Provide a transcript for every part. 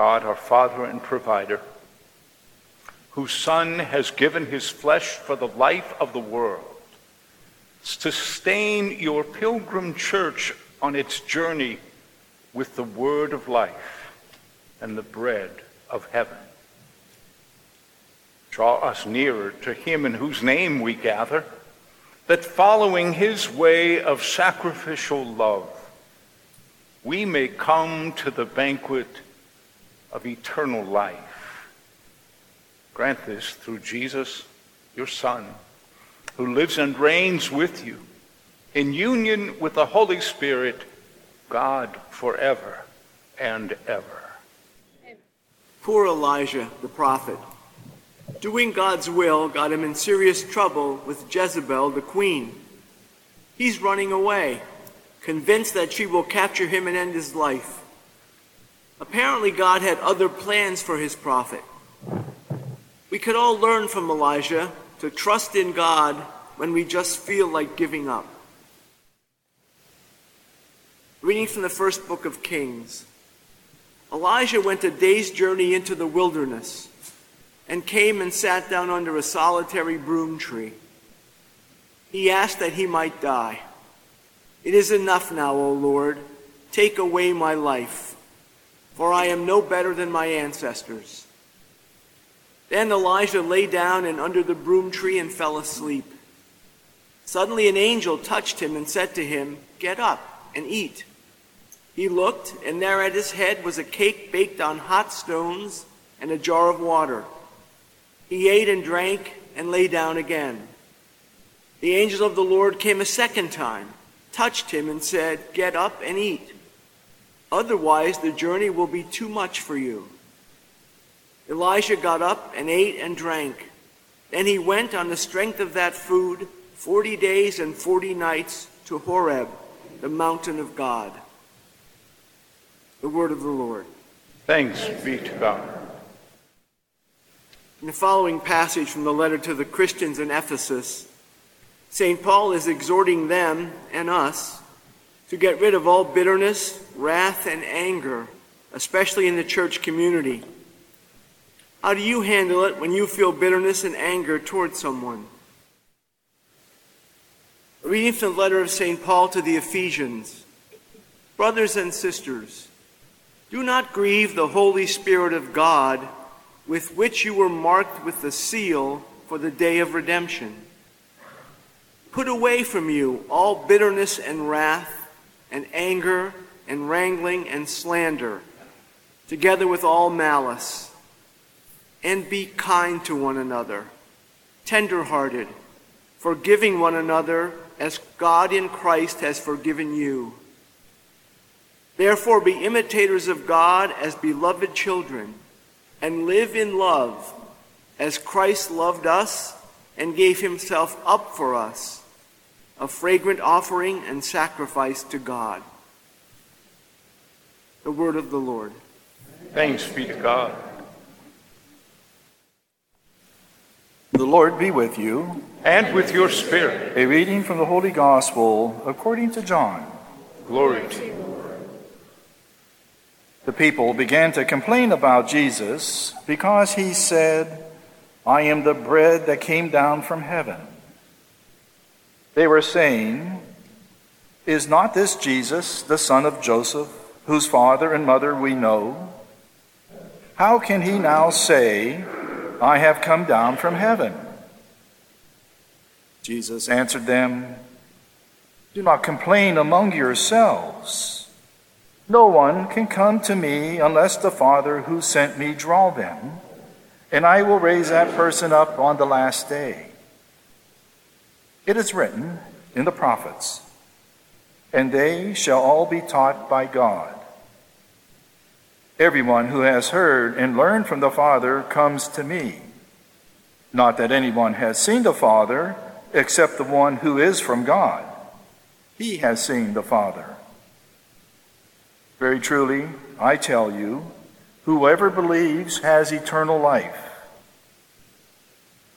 God, our Father and provider, whose Son has given his flesh for the life of the world, sustain your pilgrim church on its journey with the word of life and the bread of heaven. Draw us nearer to him in whose name we gather, that following his way of sacrificial love, we may come to the banquet of eternal life. Grant this through Jesus, your Son, who lives and reigns with you in union with the Holy Spirit, God forever and ever. Poor Elijah, the prophet. Doing God's will got him in serious trouble with Jezebel, the queen. He's running away, convinced that she will capture him and end his life. Apparently, God had other plans for his prophet. We could all learn from Elijah to trust in God when we just feel like giving up. Reading from the first book of Kings. Elijah went a day's journey into the wilderness and came and sat down under a solitary broom tree. He asked that he might die. It is enough now, O Lord. Take away my life, for I am no better than my ancestors. Then Elijah lay down and under the broom tree and fell asleep. Suddenly an angel touched him and said to him, Get up and eat. He looked, and there at his head was a cake baked on hot stones and a jar of water. He ate and drank and lay down again. The angel of the Lord came a second time, touched him, and said, Get up and eat. Otherwise, the journey will be too much for you. Elijah got up and ate and drank. Then he went on the strength of that food forty days and forty nights to Horeb, the mountain of God. The word of the Lord. Thanks be to God. In the following passage from the letter to the Christians in Ephesus, St. Paul is exhorting them and us to get rid of all bitterness, wrath, and anger, especially in the church community. How do you handle it when you feel bitterness and anger towards someone? Reading from the letter of St. Paul to the Ephesians Brothers and sisters, do not grieve the Holy Spirit of God, with which you were marked with the seal for the day of redemption. Put away from you all bitterness and wrath, and anger, and wrangling, and slander, together with all malice. And be kind to one another, tender hearted, forgiving one another as God in Christ has forgiven you. Therefore, be imitators of God as beloved children, and live in love as Christ loved us and gave himself up for us, a fragrant offering and sacrifice to God. The word of the Lord. Thanks be to God. The Lord be with you. And with your spirit. A reading from the Holy Gospel according to John. Glory to you. The people began to complain about Jesus because he said, I am the bread that came down from heaven. They were saying, Is not this Jesus, the son of Joseph, whose father and mother we know? How can he now say, I have come down from heaven? Jesus answered them, Do not complain among yourselves. No one can come to me unless the Father who sent me draw them, and I will raise that person up on the last day. It is written in the prophets, and they shall all be taught by God. Everyone who has heard and learned from the Father comes to me. Not that anyone has seen the Father except the one who is from God. He has seen the Father. Very truly, I tell you, whoever believes has eternal life.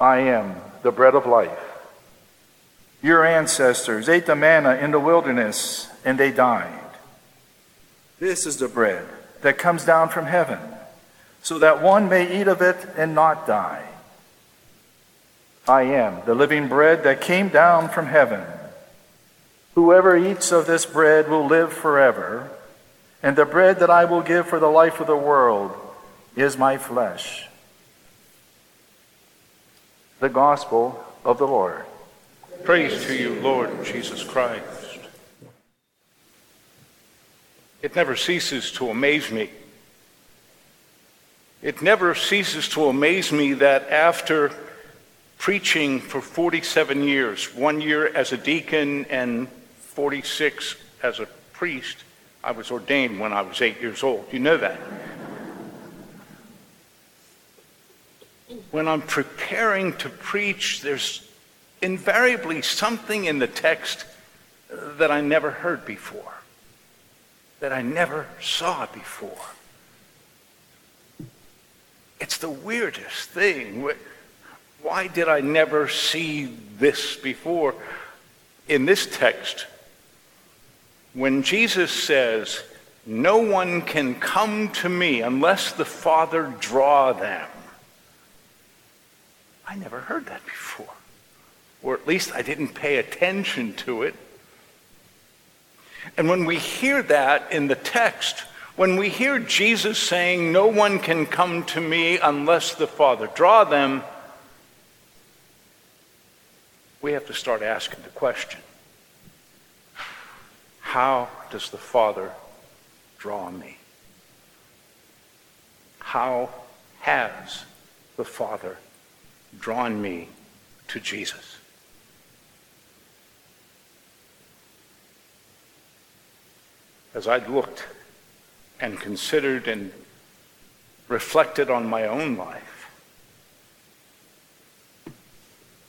I am the bread of life. Your ancestors ate the manna in the wilderness and they died. This is the bread that comes down from heaven, so that one may eat of it and not die. I am the living bread that came down from heaven. Whoever eats of this bread will live forever, and the bread that I will give for the life of the world is my flesh. The Gospel of the Lord. Praise to you, Lord Jesus Christ. It never ceases to amaze me. It never ceases to amaze me that after preaching for 47 years, one year as a deacon and 46 as a priest, I was ordained when I was eight years old. You know that. When I'm preparing to preach, there's invariably something in the text that I never heard before, that I never saw before. It's the weirdest thing. Why did I never see this before? In this text, when Jesus says, No one can come to me unless the Father draw them, I never heard that before. Or at least I didn't pay attention to it. And when we hear that in the text, when we hear Jesus saying, No one can come to me unless the Father draw them, we have to start asking the question How does the Father draw me? How has the Father drawn me to Jesus? As I looked and considered and reflected on my own life,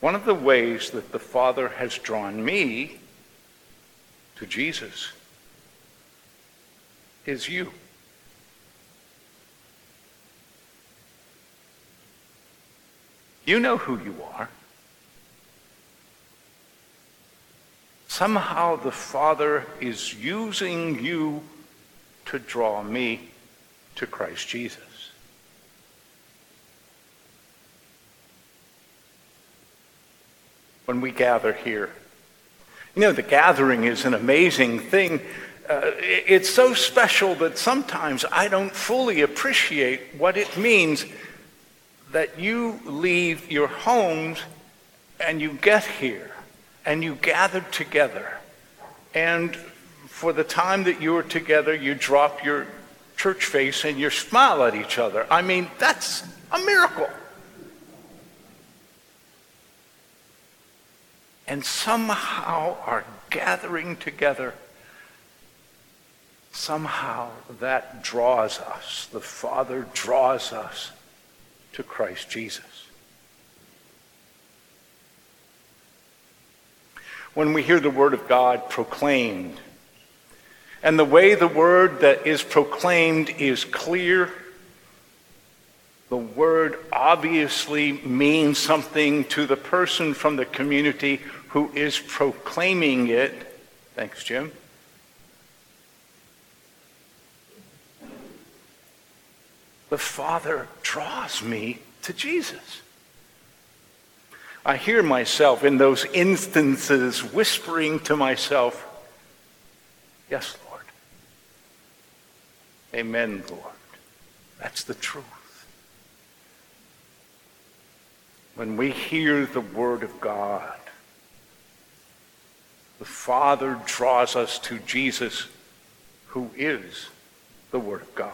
one of the ways that the Father has drawn me to Jesus is you. You know who you are. Somehow the Father is using you to draw me to Christ Jesus. When we gather here, you know, the gathering is an amazing thing. Uh, it's so special that sometimes I don't fully appreciate what it means that you leave your homes and you get here and you gathered together. And for the time that you are together, you drop your church face and you smile at each other. I mean, that's a miracle. And somehow our gathering together, somehow that draws us. The Father draws us to Christ Jesus. When we hear the Word of God proclaimed, and the way the Word that is proclaimed is clear, the Word obviously means something to the person from the community who is proclaiming it. Thanks, Jim. the Father draws me to Jesus. I hear myself in those instances whispering to myself, Yes, Lord. Amen, Lord. That's the truth. When we hear the Word of God, the Father draws us to Jesus, who is the Word of God.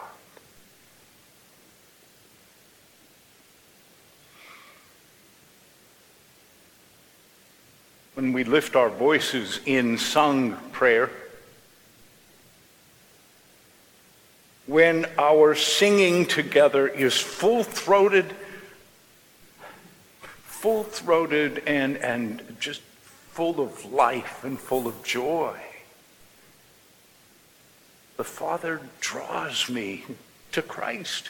When we lift our voices in sung prayer, when our singing together is full throated, full throated and, and just full of life and full of joy. The Father draws me to Christ.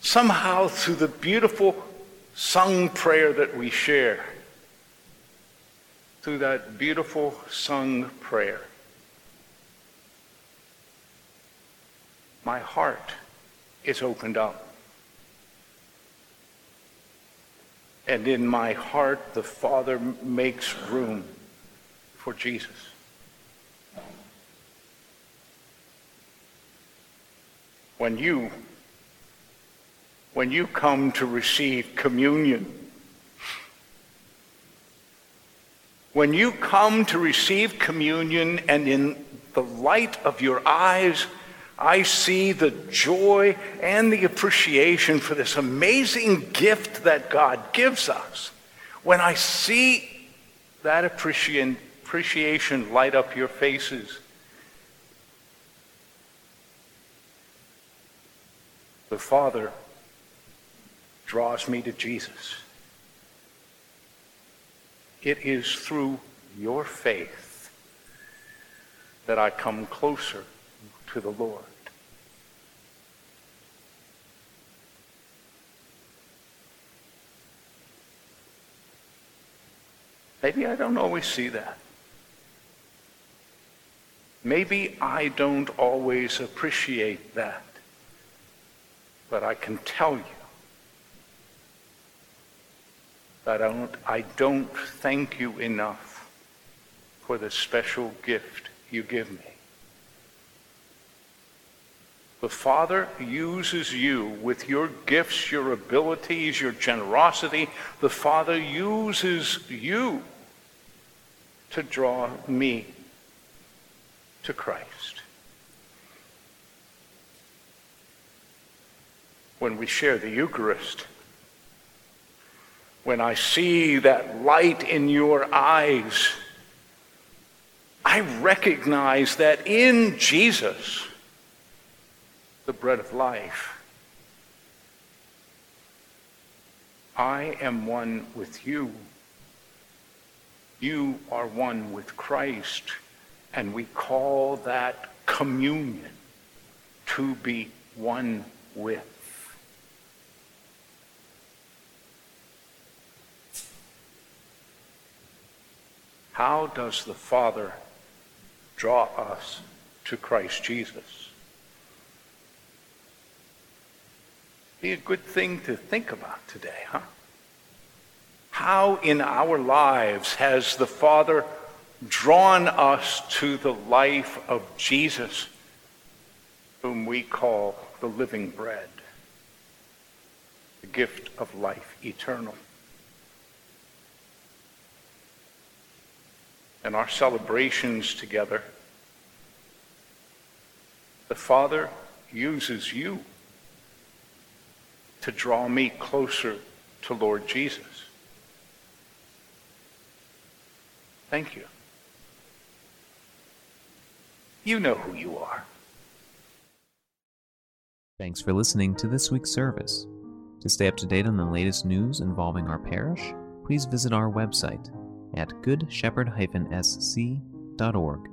Somehow, through the beautiful sung prayer that we share, through that beautiful sung prayer. My heart is opened up. And in my heart, the Father makes room for Jesus. When you when you come to receive communion when you come to receive communion and in the light of your eyes, I see the joy and the appreciation for this amazing gift that God gives us. When I see that appreciation light up your faces, the Father draws me to Jesus. It is through your faith that I come closer to the Lord. Maybe I don't always see that. Maybe I don't always appreciate that. But I can tell you that I don't, I don't thank you enough for the special gift you give me. The Father uses you with your gifts, your abilities, your generosity. The Father uses you to draw me to Christ. When we share the Eucharist, when I see that light in your eyes, I recognize that in Jesus, the bread of life, I am one with you. You are one with Christ, and we call that communion to be one with. How does the Father draw us to Christ Jesus? Be a good thing to think about today, huh? How in our lives has the Father drawn us to the life of Jesus, whom we call the living bread, the gift of life eternal? And our celebrations together, the Father uses you to draw me closer to Lord Jesus. Thank you. You know who you are. Thanks for listening to this week's service. To stay up to date on the latest news involving our parish, please visit our website at goodshepherd-sc.org.